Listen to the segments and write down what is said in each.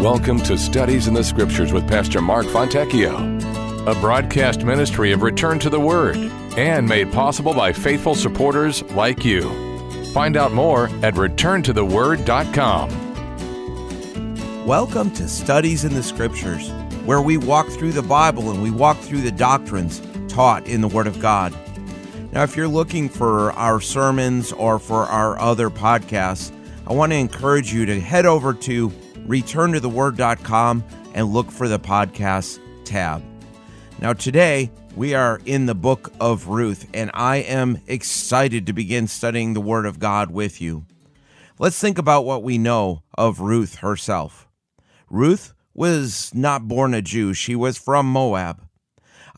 Welcome to Studies in the Scriptures with Pastor Mark Fontecchio, a broadcast ministry of Return to the Word and made possible by faithful supporters like you. Find out more at returntotheword.com. Welcome to Studies in the Scriptures, where we walk through the Bible and we walk through the doctrines taught in the Word of God. Now, if you're looking for our sermons or for our other podcasts, I want to encourage you to head over to returntotheword.com and look for the podcast tab. Now, today we are in the book of Ruth, and I am excited to begin studying the Word of God with you. Let's think about what we know of Ruth herself. Ruth was not born a Jew, she was from Moab.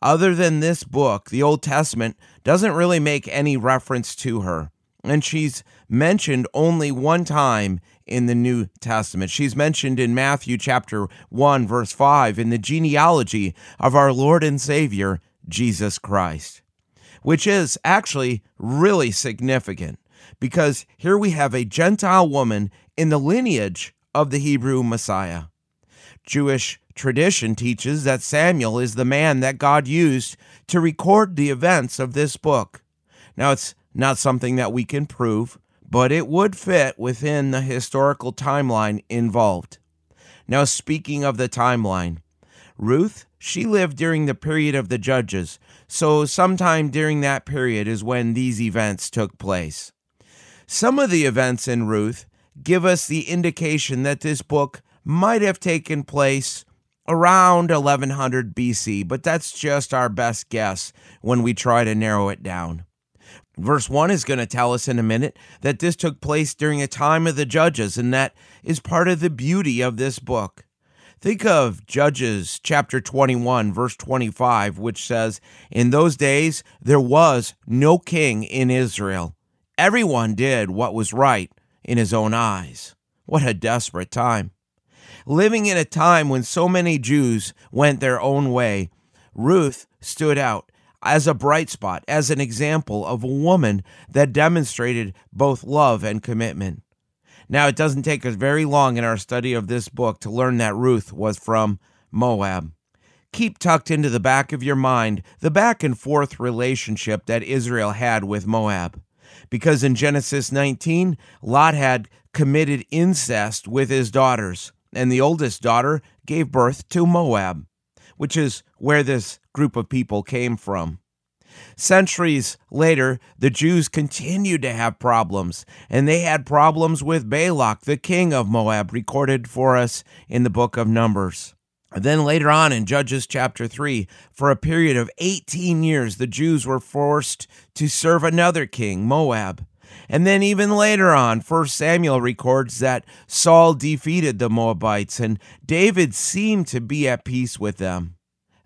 Other than this book, the Old Testament doesn't really make any reference to her, and she's mentioned only one time in the New Testament. She's mentioned in Matthew chapter 1 verse 5 in the genealogy of our Lord and Savior Jesus Christ, which is actually really significant because here we have a Gentile woman in the lineage of the Hebrew Messiah. Jewish tradition teaches that Samuel is the man that God used to record the events of this book. Now, it's not something that we can prove, but it would fit within the historical timeline involved. Now, speaking of the timeline, Ruth, she lived during the period of the judges, so sometime during that period is when these events took place. Some of the events in Ruth give us the indication that this book might have taken place around 1100 BC, but that's just our best guess when we try to narrow it down. Verse 1 is going to tell us in a minute that this took place during a time of the judges, and that is part of the beauty of this book. Think of Judges chapter 21, verse 25, which says, In those days there was no king in Israel. Everyone did what was right in his own eyes. What a desperate time. Living in a time when so many Jews went their own way, Ruth stood out as a bright spot, as an example of a woman that demonstrated both love and commitment. Now, it doesn't take us very long in our study of this book to learn that Ruth was from Moab. Keep tucked into the back of your mind the back and forth relationship that Israel had with Moab. Because in Genesis 19, Lot had committed incest with his daughters, and the oldest daughter gave birth to Moab which is where this group of people came from. Centuries later, the Jews continued to have problems, and they had problems with Balak, the king of Moab, recorded for us in the book of Numbers. Then later on in Judges chapter 3, for a period of 18 years, the Jews were forced to serve another king, Moab. And then even later on, 1 Samuel records that Saul defeated the Moabites and David seemed to be at peace with them.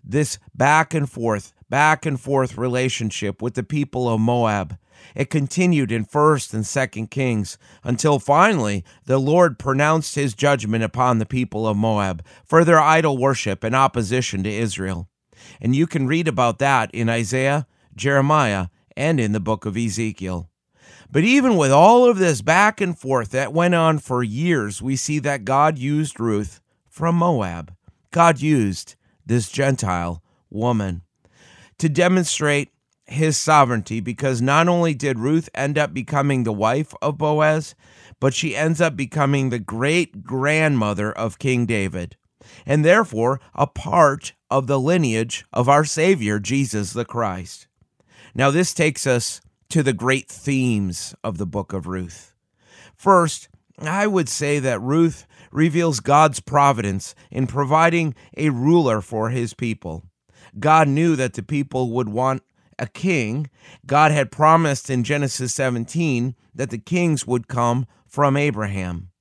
This back and forth, back and forth relationship with the people of Moab. It continued in 1st and 2nd Kings until finally the Lord pronounced his judgment upon the people of Moab for their idol worship and opposition to Israel. And you can read about that in Isaiah, Jeremiah, and in the book of Ezekiel. But even with all of this back and forth that went on for years, we see that God used Ruth from Moab. God used this Gentile woman to demonstrate his sovereignty because not only did Ruth end up becoming the wife of Boaz, but she ends up becoming the great grandmother of King David, and therefore a part of the lineage of our Savior, Jesus the Christ. Now, this takes us to the great themes of the book of Ruth. First, I would say that Ruth reveals God's providence in providing a ruler for his people. God knew that the people would want a king. God had promised in Genesis 17 that the kings would come from Abraham.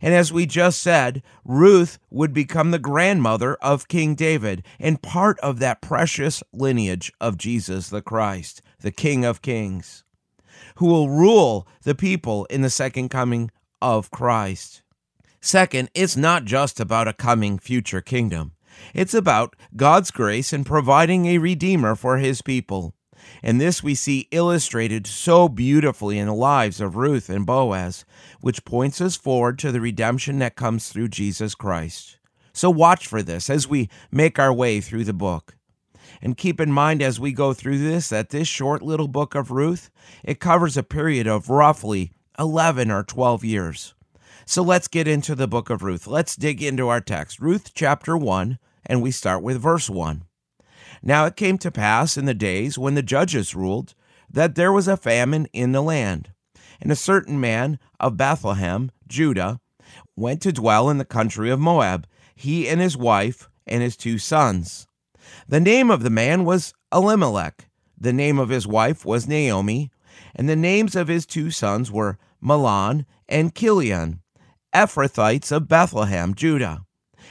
And as we just said, Ruth would become the grandmother of King David and part of that precious lineage of Jesus the Christ, the King of Kings, who will rule the people in the second coming of Christ. Second, it's not just about a coming future kingdom. It's about God's grace in providing a redeemer for his people. And this we see illustrated so beautifully in the lives of Ruth and Boaz, which points us forward to the redemption that comes through Jesus Christ. So watch for this as we make our way through the book. And keep in mind as we go through this that this short little book of Ruth, it covers a period of roughly 11 or 12 years. So let's get into the book of Ruth. Let's dig into our text. Ruth chapter 1, and we start with verse 1. Now it came to pass in the days when the judges ruled that there was a famine in the land. And a certain man of Bethlehem, Judah, went to dwell in the country of Moab, he and his wife and his two sons. The name of the man was Elimelech, the name of his wife was Naomi, and the names of his two sons were Mahlon and Chilion, Ephrathites of Bethlehem, Judah.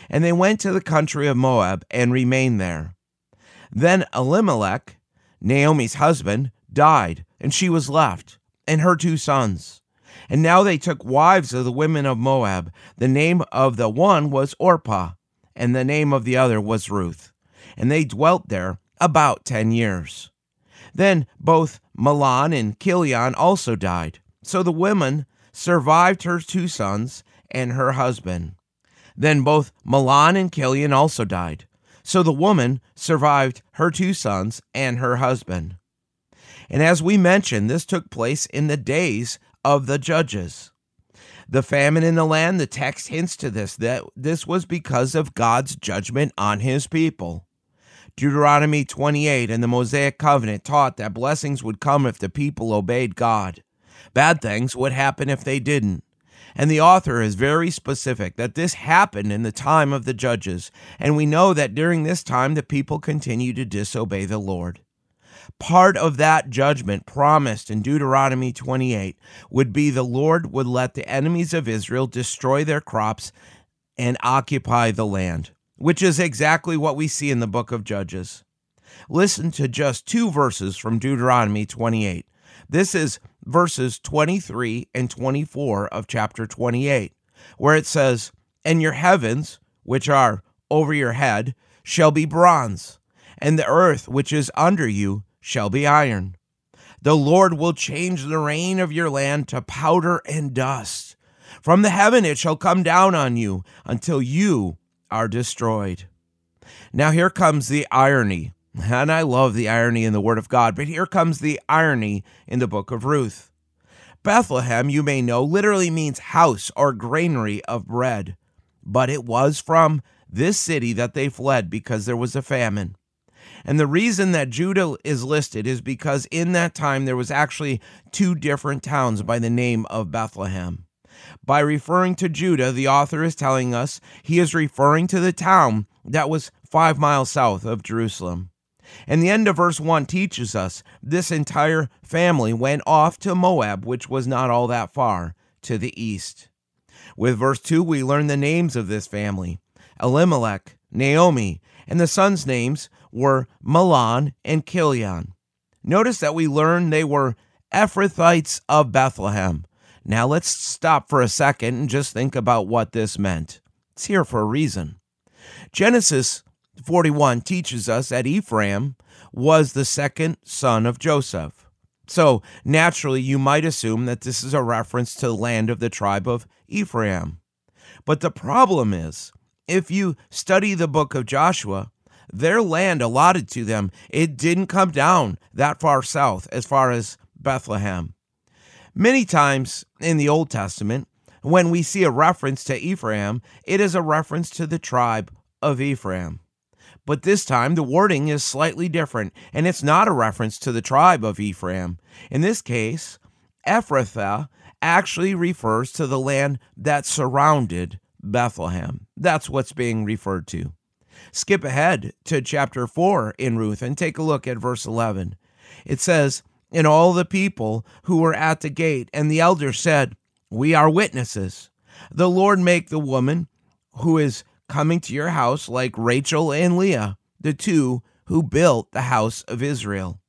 And they went to the country of Moab and remained there. Then Elimelech, Naomi's husband, died, and she was left, and her two sons. And now they took wives of the women of Moab. The name of the one was Orpah, and the name of the other was Ruth. And they dwelt there about ten years. Then both Mahlon and Chilion also died. So the women survived her two sons and her husband. Then both Mahlon and Chilion also died. So the woman survived her two sons and her husband. And as we mentioned, this took place in the days of the judges. The famine in the land, the text hints to this, that this was because of God's judgment on his people. Deuteronomy 28 and the Mosaic covenant taught that blessings would come if the people obeyed God. Bad things would happen if they didn't. And the author is very specific that this happened in the time of the judges, and we know that during this time the people continued to disobey the Lord. Part of that judgment promised in Deuteronomy 28 would be the Lord would let the enemies of Israel destroy their crops and occupy the land, which is exactly what we see in the book of Judges. Listen to just two verses from Deuteronomy 28. This is verses 23 and 24 of chapter 28, where it says, And your heavens, which are over your head, shall be bronze, and the earth which is under you shall be iron. The Lord will change the rain of your land to powder and dust. From the heaven it shall come down on you until you are destroyed. Now here comes the irony. And I love the irony in the Word of God, but here comes the irony in the book of Ruth. Bethlehem, you may know, literally means house or granary of bread, but it was from this city that they fled because there was a famine. And the reason that Judah is listed is because in that time there was actually two different towns by the name of Bethlehem. By referring to Judah, the author is telling us he is referring to the town that was five miles south of Jerusalem. And the end of verse 1 teaches us this entire family went off to Moab, which was not all that far to the east. With verse 2, we learn the names of this family Elimelech, Naomi, and the sons' names were Mahlon and Chilion. Notice that we learn they were Ephrathites of Bethlehem. Now let's stop for a second and just think about what this meant. It's here for a reason. Genesis 41 teaches us that Ephraim was the second son of Joseph. So naturally, you might assume that this is a reference to the land of the tribe of Ephraim. But the problem is, if you study the book of Joshua, their land allotted to them, it didn't come down that far south as far as Bethlehem. Many times in the Old Testament, when we see a reference to Ephraim, it is a reference to the tribe of Ephraim. But this time the wording is slightly different, and it's not a reference to the tribe of Ephraim. In this case, Ephrathah actually refers to the land that surrounded Bethlehem. That's what's being referred to. Skip ahead to chapter 4 in Ruth and take a look at verse 11. It says, And all the people who were at the gate and the elders said, We are witnesses. The Lord make the woman who is coming to your house like Rachel and Leah, the two who built the house of Israel.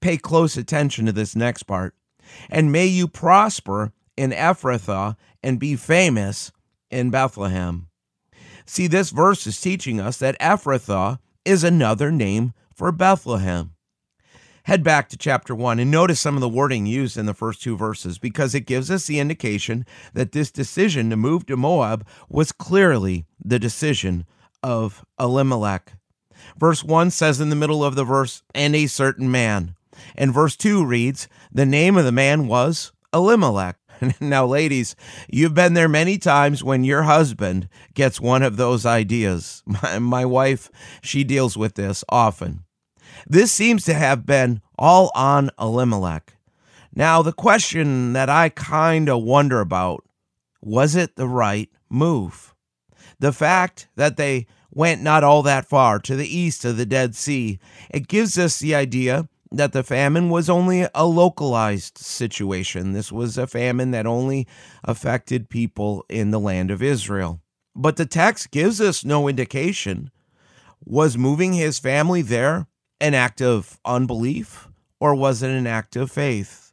Pay close attention to this next part. And may you prosper in Ephrathah and be famous in Bethlehem. See, this verse is teaching us that Ephrathah is another name for Bethlehem. Head back to chapter 1 and notice some of the wording used in the first two verses because it gives us the indication that this decision to move to Moab was clearly the decision of Elimelech. Verse 1 says in the middle of the verse, and a certain man. And verse 2 reads, the name of the man was Elimelech. now, ladies, you've been there many times when your husband gets one of those ideas. My, my, wife, she deals with this often. This seems to have been all on Elimelech. Now, the question that I kind of wonder about was it the right move? The fact that they went not all that far to the east of the Dead Sea, it gives us the idea that the famine was only a localized situation. This was a famine that only affected people in the land of Israel. But the text gives us no indication. Was moving his family there an act of unbelief or was it an act of faith?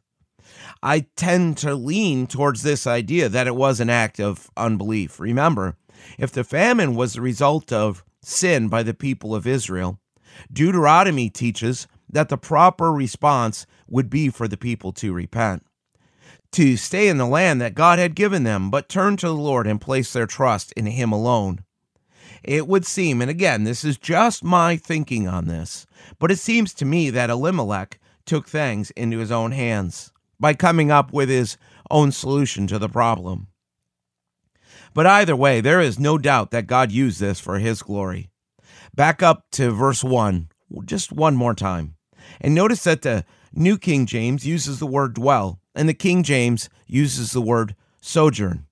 I tend to lean towards this idea that it was an act of unbelief. Remember, if the famine was the result of sin by the people of Israel, Deuteronomy teaches that the proper response would be for the people to repent, to stay in the land that God had given them, but turn to the Lord and place their trust in Him alone. It would seem, and again, this is just my thinking on this, but it seems to me that Elimelech took things into his own hands by coming up with his own solution to the problem. But either way, there is no doubt that God used this for his glory. Back up to verse 1, just one more time. And notice that the New King James uses the word dwell, and the King James uses the word sojourn.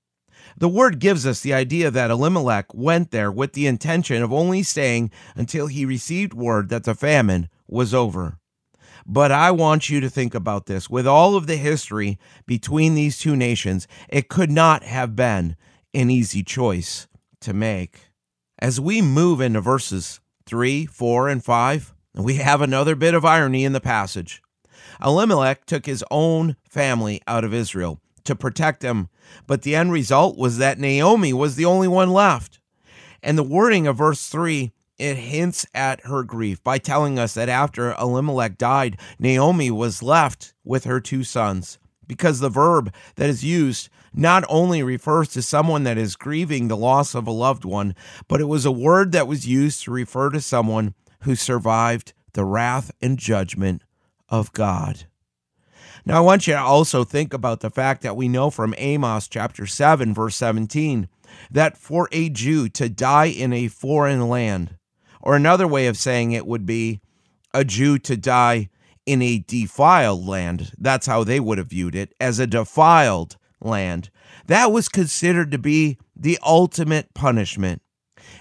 The word gives us the idea that Elimelech went there with the intention of only staying until he received word that the famine was over. But I want you to think about this. With all of the history between these two nations, it could not have been an easy choice to make. As we move into verses 3, 4, and 5, we have another bit of irony in the passage. Elimelech took his own family out of Israel to protect them, but the end result was that Naomi was the only one left. And the wording of verse 3 it hints at her grief by telling us that after Elimelech died, Naomi was left with her two sons. Because the verb that is used not only refers to someone that is grieving the loss of a loved one, but it was a word that was used to refer to someone who survived the wrath and judgment of God. Now, I want you to also think about the fact that we know from Amos chapter 7, verse 17, that for a Jew to die in a foreign land, or another way of saying it would be a Jew to die in a defiled land, that's how they would have viewed it, as a defiled land, that was considered to be the ultimate punishment.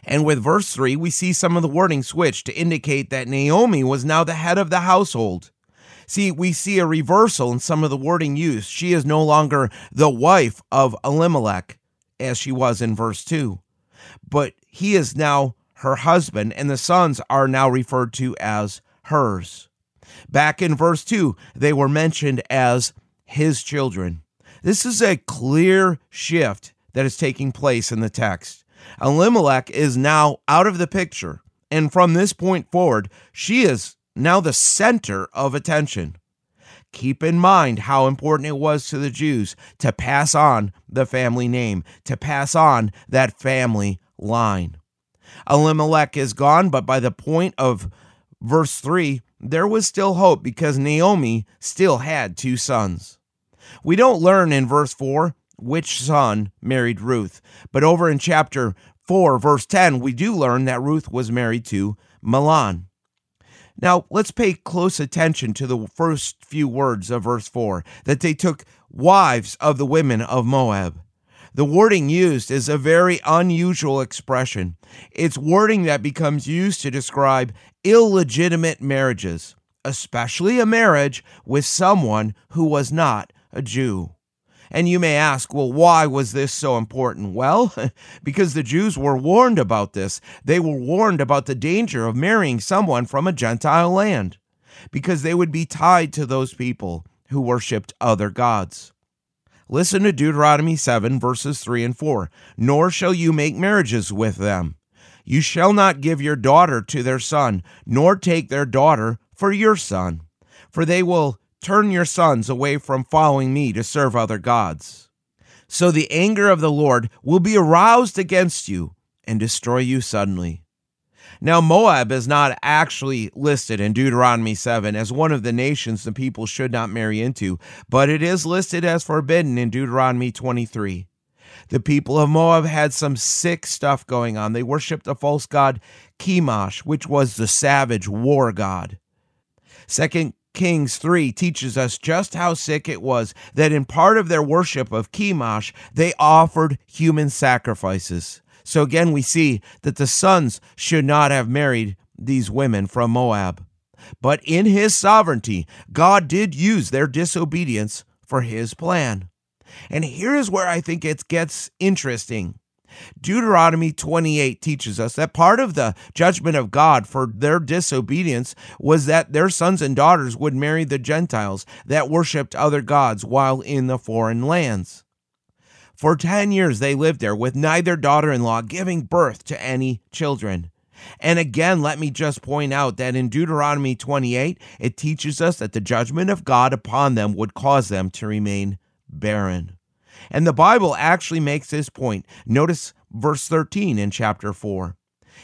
And with verse 3, we see some of the wording switch to indicate that Naomi was now the head of the household. See, we see a reversal in some of the wording used. She is no longer the wife of Elimelech, as she was in verse 2, but he is now her husband, and the sons are now referred to as hers. Back in verse 2, they were mentioned as his children. This is a clear shift that is taking place in the text. Elimelech is now out of the picture. And from this point forward, she is now the center of attention. Keep in mind how important it was to the Jews to pass on the family name, to pass on that family line. Elimelech is gone, but by the point of verse 3, there was still hope because Naomi still had two sons. We don't learn in verse 4 which son married Ruth. But over in chapter 4, verse 10, we do learn that Ruth was married to Mahlon. Now, let's pay close attention to the first few words of verse 4 that they took wives of the women of Moab. The wording used is a very unusual expression. It's wording that becomes used to describe illegitimate marriages, especially a marriage with someone who was not a Jew. And you may ask, well, why was this so important? Well, because the Jews were warned about this. They were warned about the danger of marrying someone from a Gentile land, because they would be tied to those people who worshiped other gods. Listen to Deuteronomy 7, verses 3 and 4. Nor shall you make marriages with them. You shall not give your daughter to their son, nor take their daughter for your son, for they will Turn your sons away from following me to serve other gods. So the anger of the Lord will be aroused against you and destroy you suddenly. Now, Moab is not actually listed in Deuteronomy 7 as one of the nations the people should not marry into, but it is listed as forbidden in Deuteronomy 23. The people of Moab had some sick stuff going on. They worshiped the false god Chemosh, which was the savage war god. Second Kings 3 teaches us just how sick it was that in part of their worship of Chemosh, they offered human sacrifices. So again, we see that the sons should not have married these women from Moab. But in his sovereignty, God did use their disobedience for his plan. And here's where I think it gets interesting. Deuteronomy 28 teaches us that part of the judgment of God for their disobedience was that their sons and daughters would marry the Gentiles that worshiped other gods while in the foreign lands. For 10 years they lived there with neither daughter in law giving birth to any children. And again, let me just point out that in Deuteronomy 28, it teaches us that the judgment of God upon them would cause them to remain barren. And the Bible actually makes this point. Notice verse 13 in chapter 4.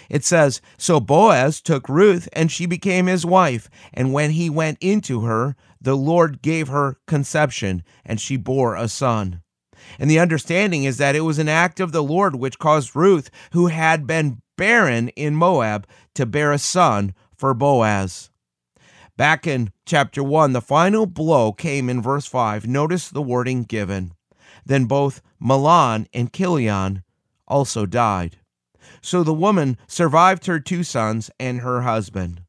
It says, So Boaz took Ruth, and she became his wife. And when he went into her, the Lord gave her conception, and she bore a son. And the understanding is that it was an act of the Lord which caused Ruth, who had been barren in Moab, to bear a son for Boaz. Back in chapter 1, the final blow came in verse 5. Notice the wording given. Then both Mahlon and Chilion also died. So the woman survived her two sons and her husband.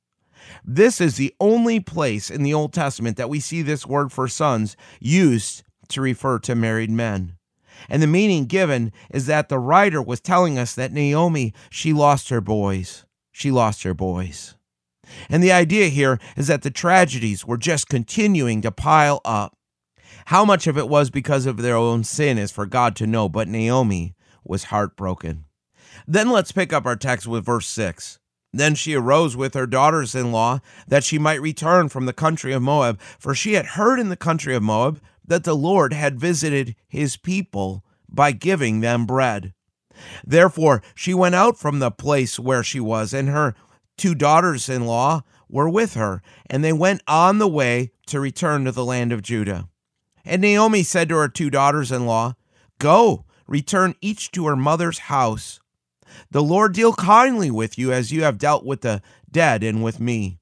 This is the only place in the Old Testament that we see this word for sons used to refer to married men. And the meaning given is that the writer was telling us that Naomi, she lost her boys. She lost her boys. And the idea here is that the tragedies were just continuing to pile up. How much of it was because of their own sin is for God to know, but Naomi was heartbroken. Then let's pick up our text with verse 6. Then she arose with her daughters in law that she might return from the country of Moab, for she had heard in the country of Moab that the Lord had visited his people by giving them bread. Therefore, she went out from the place where she was, and her two daughters in law were with her, and they went on the way to return to the land of Judah. And Naomi said to her two daughters in law, Go, return each to her mother's house. The Lord deal kindly with you as you have dealt with the dead and with me.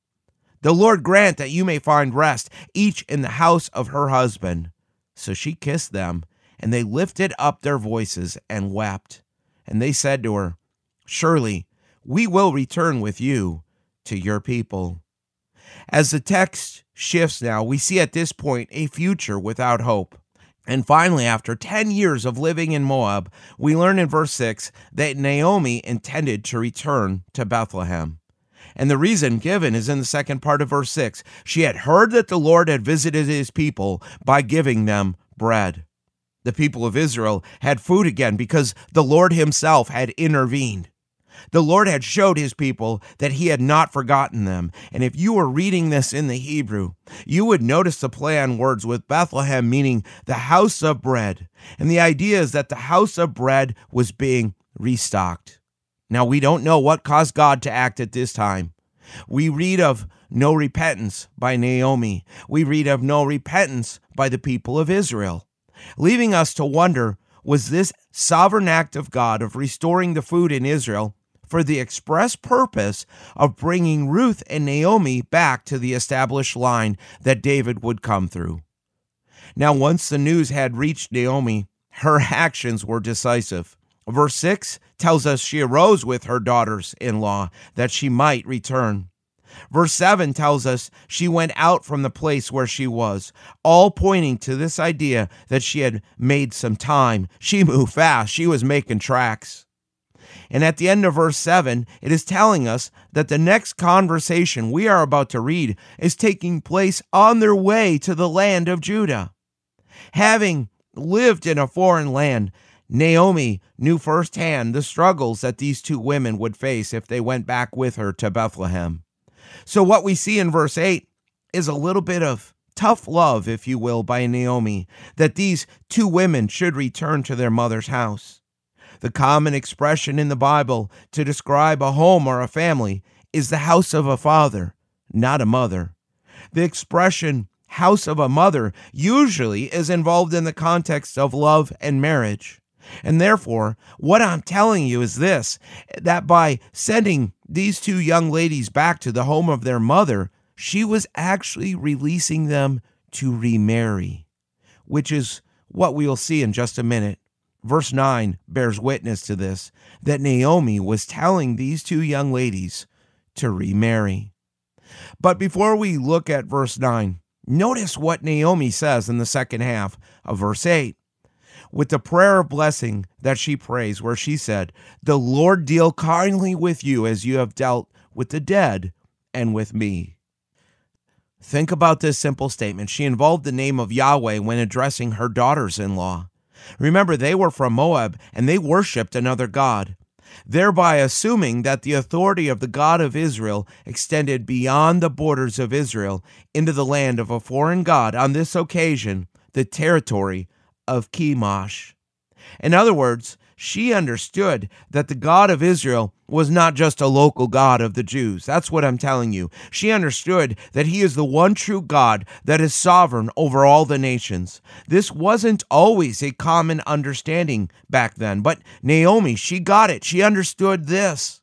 The Lord grant that you may find rest, each in the house of her husband. So she kissed them, and they lifted up their voices and wept. And they said to her, Surely we will return with you to your people. As the text shifts now, we see at this point a future without hope. And finally, after 10 years of living in Moab, we learn in verse 6 that Naomi intended to return to Bethlehem. And the reason given is in the second part of verse 6. She had heard that the Lord had visited his people by giving them bread. The people of Israel had food again because the Lord himself had intervened. The Lord had showed his people that he had not forgotten them. And if you were reading this in the Hebrew, you would notice the play on words with Bethlehem meaning the house of bread. And the idea is that the house of bread was being restocked. Now, we don't know what caused God to act at this time. We read of no repentance by Naomi. We read of no repentance by the people of Israel, leaving us to wonder was this sovereign act of God of restoring the food in Israel for the express purpose of bringing Ruth and Naomi back to the established line that David would come through. Now, once the news had reached Naomi, her actions were decisive. Verse 6 tells us she arose with her daughters in law that she might return. Verse 7 tells us she went out from the place where she was, all pointing to this idea that she had made some time. She moved fast, she was making tracks. And at the end of verse 7, it is telling us that the next conversation we are about to read is taking place on their way to the land of Judah. Having lived in a foreign land, Naomi knew firsthand the struggles that these two women would face if they went back with her to Bethlehem. So, what we see in verse 8 is a little bit of tough love, if you will, by Naomi, that these two women should return to their mother's house. The common expression in the Bible to describe a home or a family is the house of a father, not a mother. The expression house of a mother usually is involved in the context of love and marriage. And therefore, what I'm telling you is this that by sending these two young ladies back to the home of their mother, she was actually releasing them to remarry, which is what we will see in just a minute. Verse 9 bears witness to this that Naomi was telling these two young ladies to remarry. But before we look at verse 9, notice what Naomi says in the second half of verse 8 with the prayer of blessing that she prays, where she said, The Lord deal kindly with you as you have dealt with the dead and with me. Think about this simple statement. She involved the name of Yahweh when addressing her daughters in law. Remember, they were from Moab and they worshiped another God, thereby assuming that the authority of the God of Israel extended beyond the borders of Israel into the land of a foreign God, on this occasion, the territory of Chemosh. In other words, she understood that the God of Israel was not just a local God of the Jews. That's what I'm telling you. She understood that he is the one true God that is sovereign over all the nations. This wasn't always a common understanding back then, but Naomi, she got it. She understood this.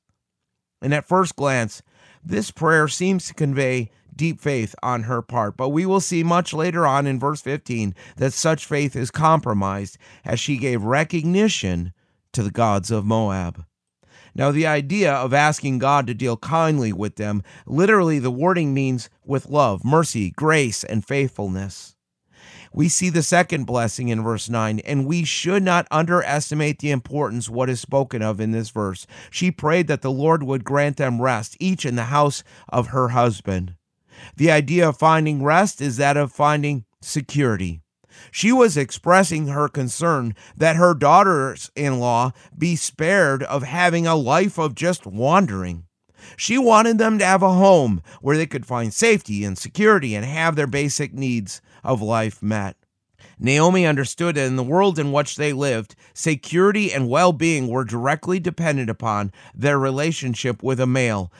And at first glance, this prayer seems to convey deep faith on her part. But we will see much later on in verse 15 that such faith is compromised as she gave recognition to the gods of Moab. Now, the idea of asking God to deal kindly with them, literally, the wording means with love, mercy, grace, and faithfulness. We see the second blessing in verse 9, and we should not underestimate the importance what is spoken of in this verse. She prayed that the Lord would grant them rest, each in the house of her husband. The idea of finding rest is that of finding security. She was expressing her concern that her daughters in law be spared of having a life of just wandering. She wanted them to have a home where they could find safety and security and have their basic needs of life met. Naomi understood that in the world in which they lived, security and well being were directly dependent upon their relationship with a male,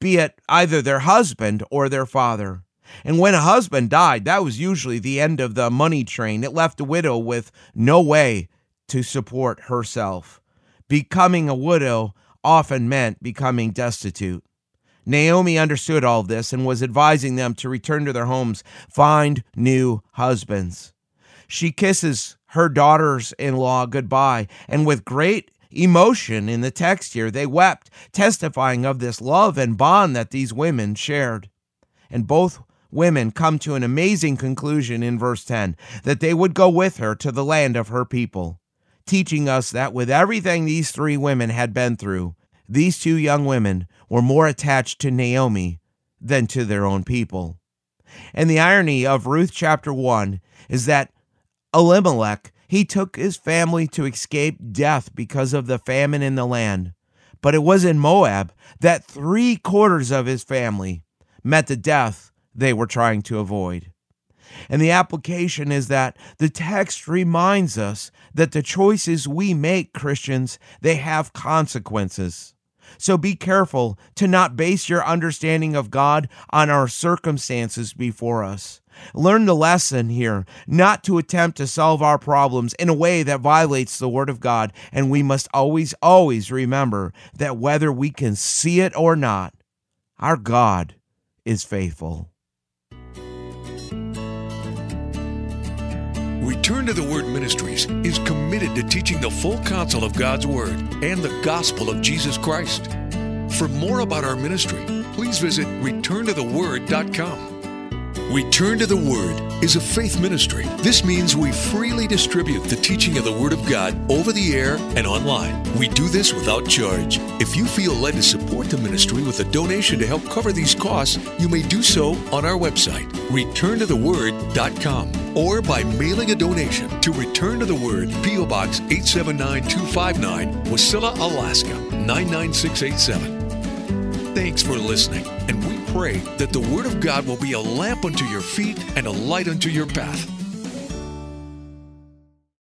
be it either their husband or their father. And when a husband died, that was usually the end of the money train. It left a widow with no way to support herself. Becoming a widow often meant becoming destitute. Naomi understood all this and was advising them to return to their homes, find new husbands. She kisses her daughters in law goodbye, and with great emotion in the text here. They wept, testifying of this love and bond that these women shared. And both women come to an amazing conclusion in verse 10 that they would go with her to the land of her people, teaching us that with everything these three women had been through, these two young women were more attached to Naomi than to their own people. And the irony of Ruth chapter 1 is that Elimelech he took his family to escape death because of the famine in the land. But it was in Moab that three quarters of his family met the death they were trying to avoid. And the application is that the text reminds us that the choices we make, Christians, they have consequences. So be careful to not base your understanding of God on our circumstances before us. Learn the lesson here not to attempt to solve our problems in a way that violates the Word of God. And we must always, always remember that whether we can see it or not, our God is faithful. Return to the Word Ministries is committed to teaching the full counsel of God's Word and the gospel of Jesus Christ. For more about our ministry, please visit returntotheword.com. Return to the Word is a faith ministry. This means we freely distribute the teaching of the Word of God over the air and online. We do this without charge. If you feel led to support the ministry with a donation to help cover these costs, you may do so on our website, returntotheword.com, or by mailing a donation to Return to the Word, P.O. Box 879259, Wasilla, Alaska 99687. Thanks for listening, and we pray that the Word of God will be a lamp unto your feet and a light unto your path.